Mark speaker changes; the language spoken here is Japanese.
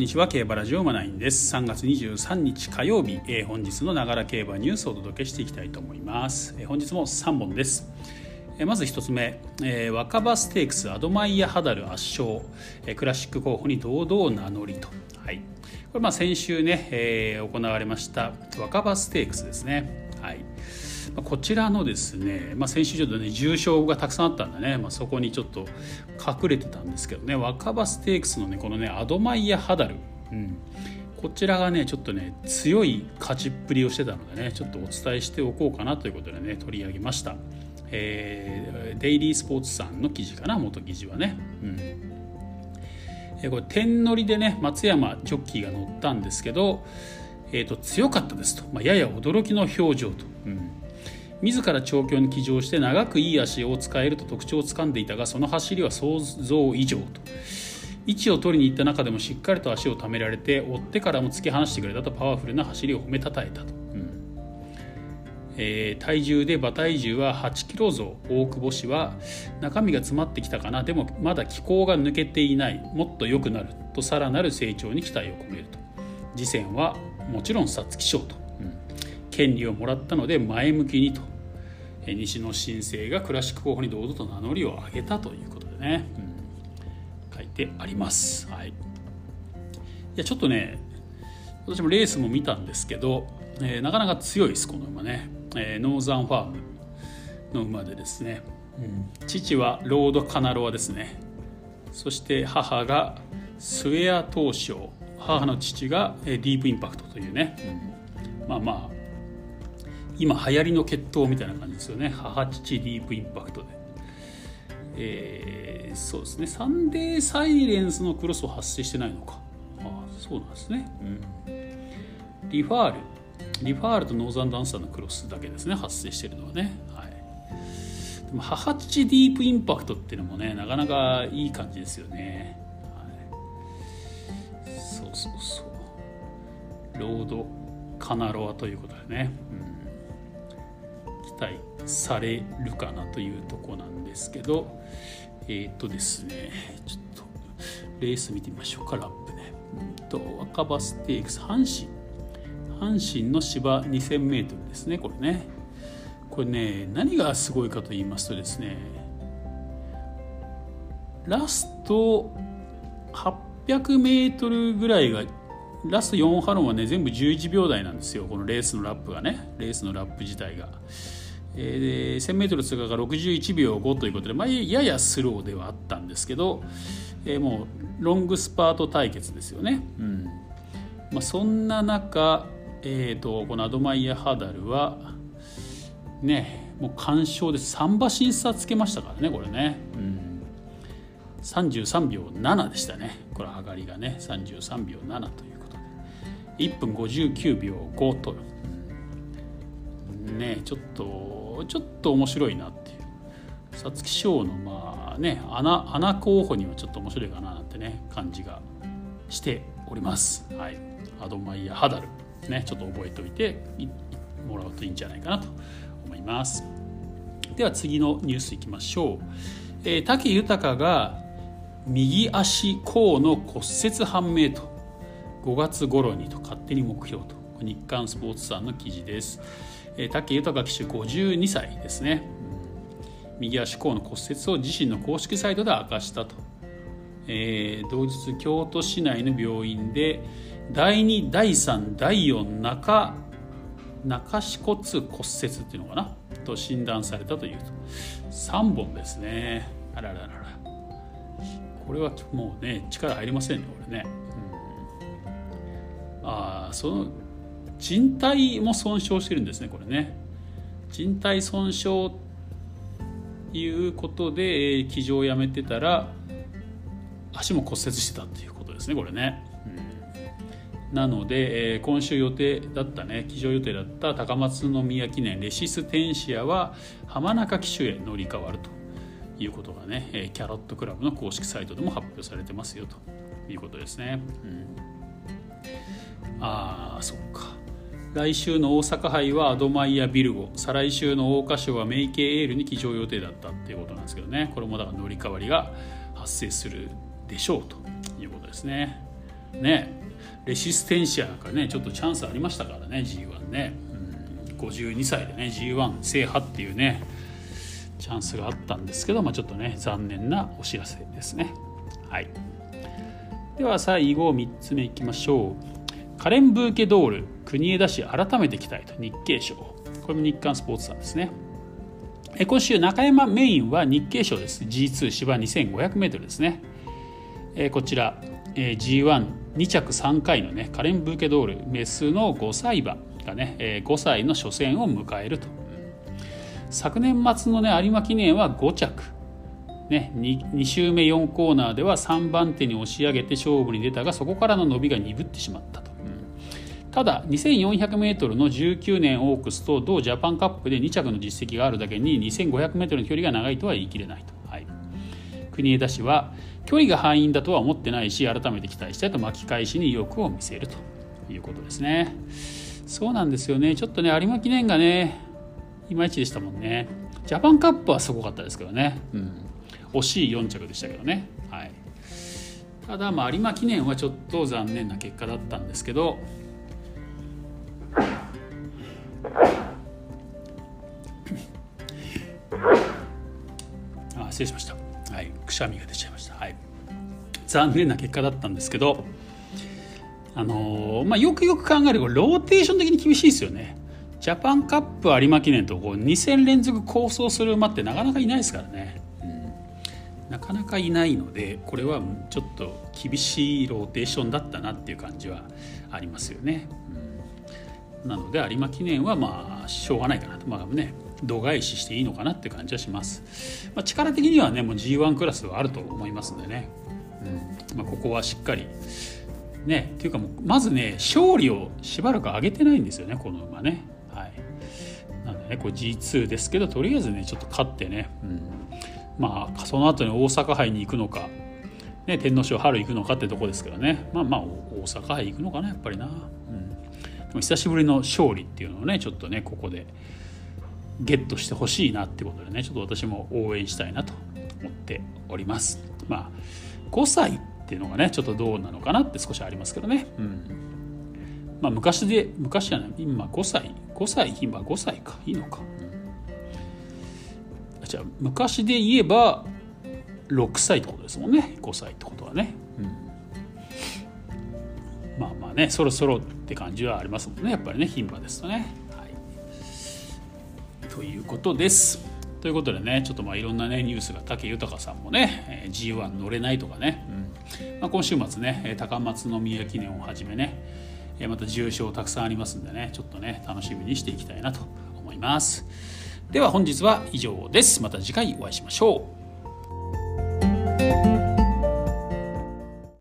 Speaker 1: んにちは競馬ラジオマナインです。3月23日火曜日、えー、本日のながら競馬ニュースをお届けしていきたいと思います、えー、本日も3本です、えー、まず1つ目、えー、若葉ステークスアドマイヤハダル圧勝、えー、クラシック候補に堂々名乗りと。はい。これまあ先週ね、えー、行われました若葉ステークスですね。はい。こちらのですね、まあ、先週ちょっとね重賞がたくさんあったんでね、まあ、そこにちょっと隠れてたんですけどね若葉ステークスのねこのねアドマイヤ・ハダル、うん、こちらがねちょっとね強い勝ちっぷりをしてたのでねちょっとお伝えしておこうかなということでね取り上げました、えー、デイリースポーツさんの記事かな元記事はね、うん。これ点乗りでね松山ジョッキーが乗ったんですけど、えーと、強かったですと、まあ、やや驚きの表情と、うん、自ら調教に騎乗して長くいい足を使えると特徴をつかんでいたがその走りは想像以上と。位置を取りに行った中でもしっかりと足をためられて追ってからも突き放してくれたとパワフルな走りを褒めたたえたと、うん。えー、体重で馬体重は8キロ増大久保氏は中身が詰まってきたかな。でもまだ気候が抜けていない。もっと良くなるとさらなる成長に期待を込めると。次戦はもちろん皐月賞と、権利をもらったので前向きにと。西野新生がクラシック候補に堂々と名乗りを上げたということでね、うん、書いてあります。はい、いやちょっとね私もレースも見たんですけど、えー、なかなか強いですこの馬ね、えー、ノーザンファームの馬でですね、うん、父はロードカナロアですね。そして母がスウェア東証母の父がディープインパクトというね、うん、まあまあ今流行りの血統みたいな感じですよね。母父ディープインパクトで、えー、そうですね。サンデーサイレンスのクロスは発生してないのか。あそうなんですね、うん、リファール。リファールとノーザンダンサーのクロスだけですね。発生してるのはね。はい。でも母父ディープインパクトっていうのもねなかなかいい感じですよね、はい、そうそうそう。ロードカナロアということでね、うん。待されるかなというとこなんですけどえっ、ー、とですねちょっとレース見てみましょうかラップね、うんと、若葉ステークス阪神。阪神の芝 2000m ですねこれね。これね何がすごいかと言いますとですねラスト 800m ぐらいがラスト4ハロンはね全部11秒台なんですよこのレースのラップがね。レースのラップ自体が。えー、1000m 通過が61秒5ということで、まあ、ややスローではあったんですけど、えー、もうロングスパート対決ですよね。うん。まあ、そんな中、えーと、このアドマイヤ・ハダルはねもう完勝で3馬審査つけましたからねこれね、うん、33秒7でしたね。これ上がりがね33秒7ということで。1分59秒5と。ねちょっとちょっと面白いなっていう。皐月賞のまあね穴穴候補にはちょっと面白いかななんてね感じがしております。はい。アドマイヤ・ハダルねちょっと覚えておいてもらうといいんじゃないかなと思います。では次のニュースいきましょう、えー、武豊が右足甲の骨折判明と5月頃にと勝手に目標と。日刊スポーツさんの記事です。武豊騎手52歳ですね。右足甲の骨折を自身の公式サイトで明かしたと、えー、同日京都市内の病院で第2第3第4中中指骨骨折っていうのかな？と診断されたというと。3本ですね。あらららら。これはもうね力入りませんねこれね、うん、ああその人体も損傷してるんですねこれね。人体損傷いうことで騎乗をやめてたら足も骨折してたっていうことですねこれね、うん、なので、えー、今週予定だったね騎乗予定だった高松宮記念レシステンシアは浜中騎手へ乗り換わるということがね、えー、キャロットクラブの公式サイトでも発表されてますよということですね、うん、ああそっか。来週の大阪杯はアドマイヤ・ビルゴ。再来週の桜花賞はメイケイエールに騎乗予定だったっていうことなんですけどね。これもだから乗り換わりが発生するでしょうということですね。ね。レシステンシアなんかねちょっとチャンスありましたからね G1 ね、うん、52歳でね G1 制覇っていうねチャンスがあったんですけど、まあ、ちょっとね残念なお知らせですね。はい。では最後3つ目いきましょう。カレン・ブーケドール。国枝氏改めて期待と日経賞。これも日刊スポーツさんですね。今週中山メインは日経賞です。G2 芝 2500m ですね。こちら G12 着3回のねカレン・ブーケドールメスの5歳馬がね5歳の初戦を迎えると。昨年末のね有馬記念は5着。ね、2, 2周目4コーナーでは3番手に押し上げて勝負に出たがそこからの伸びが鈍ってしまったと、ただ 2400m の19年オークスと同ジャパンカップで2着の実績があるだけに 2500m の距離が長いとは言い切れないと、はい、国枝氏は距離が敗因だとは思ってないし改めて期待したいと巻き返しに意欲を見せると。いうことですね。そうなんですよね。ちょっとね有馬記念がねいまいちでしたもんね。ジャパンカップはすごかったですけどね、うん。惜しい4着でしたけどね、はい、ただ、まあ、有馬記念はちょっと残念な結果だったんですけど失礼しました、はい、くしゃみが出ちゃいました、はい、残念な結果だったんですけどあのー、まあ、よくよく考えるとローテーション的に厳しいですよね。ジャパンカップ有馬記念とこう2戦連続好走する馬ってなかなかいないですからね。うん。なかなかいないのでこれはちょっと厳しいローテーションだったなっていう感じはありますよね。うん、なので有馬記念はまあしょうがないかなと。まあね。度外視していいのかなって感じはします。まあ、力的にはねもう G1 クラスはあると思いますんでね、うん。まあ、ここはしっかりねっていうかもうまずね勝利をしばらく上げてないんですよねこの馬ね。はい、なのでねこれ G2 ですけどとりあえずねちょっと勝ってね、うん。まあその後に大阪杯に行くのか、ね、天皇賞春行くのかってとこですけどね。まあまあ大阪杯行くのかなやっぱりな、うん、でも久しぶりの勝利っていうのをねちょっとねここでゲットしてほしいなってことでねちょっと私も応援したいなと思っております。まあ5歳っていうのがねちょっとどうなのかなって少しありますけどね。うん。まあ昔で昔じゃない今5歳5歳今5歳かいいのか。じゃあ昔で言えば6歳ってことですもんね。5歳ってことはね、うん、まあまあねそろそろって感じはありますもんね。やっぱりね牝馬ですとね、ということです。ということでねちょっとまあいろんなねニュースが武豊さんもね G1 乗れないとかね、うん。まあ、今週末ね高松宮記念をはじめねまた重賞たくさんありますんでねちょっとね楽しみにしていきたいなと思います。では本日は以上です。また次回お会いしましょう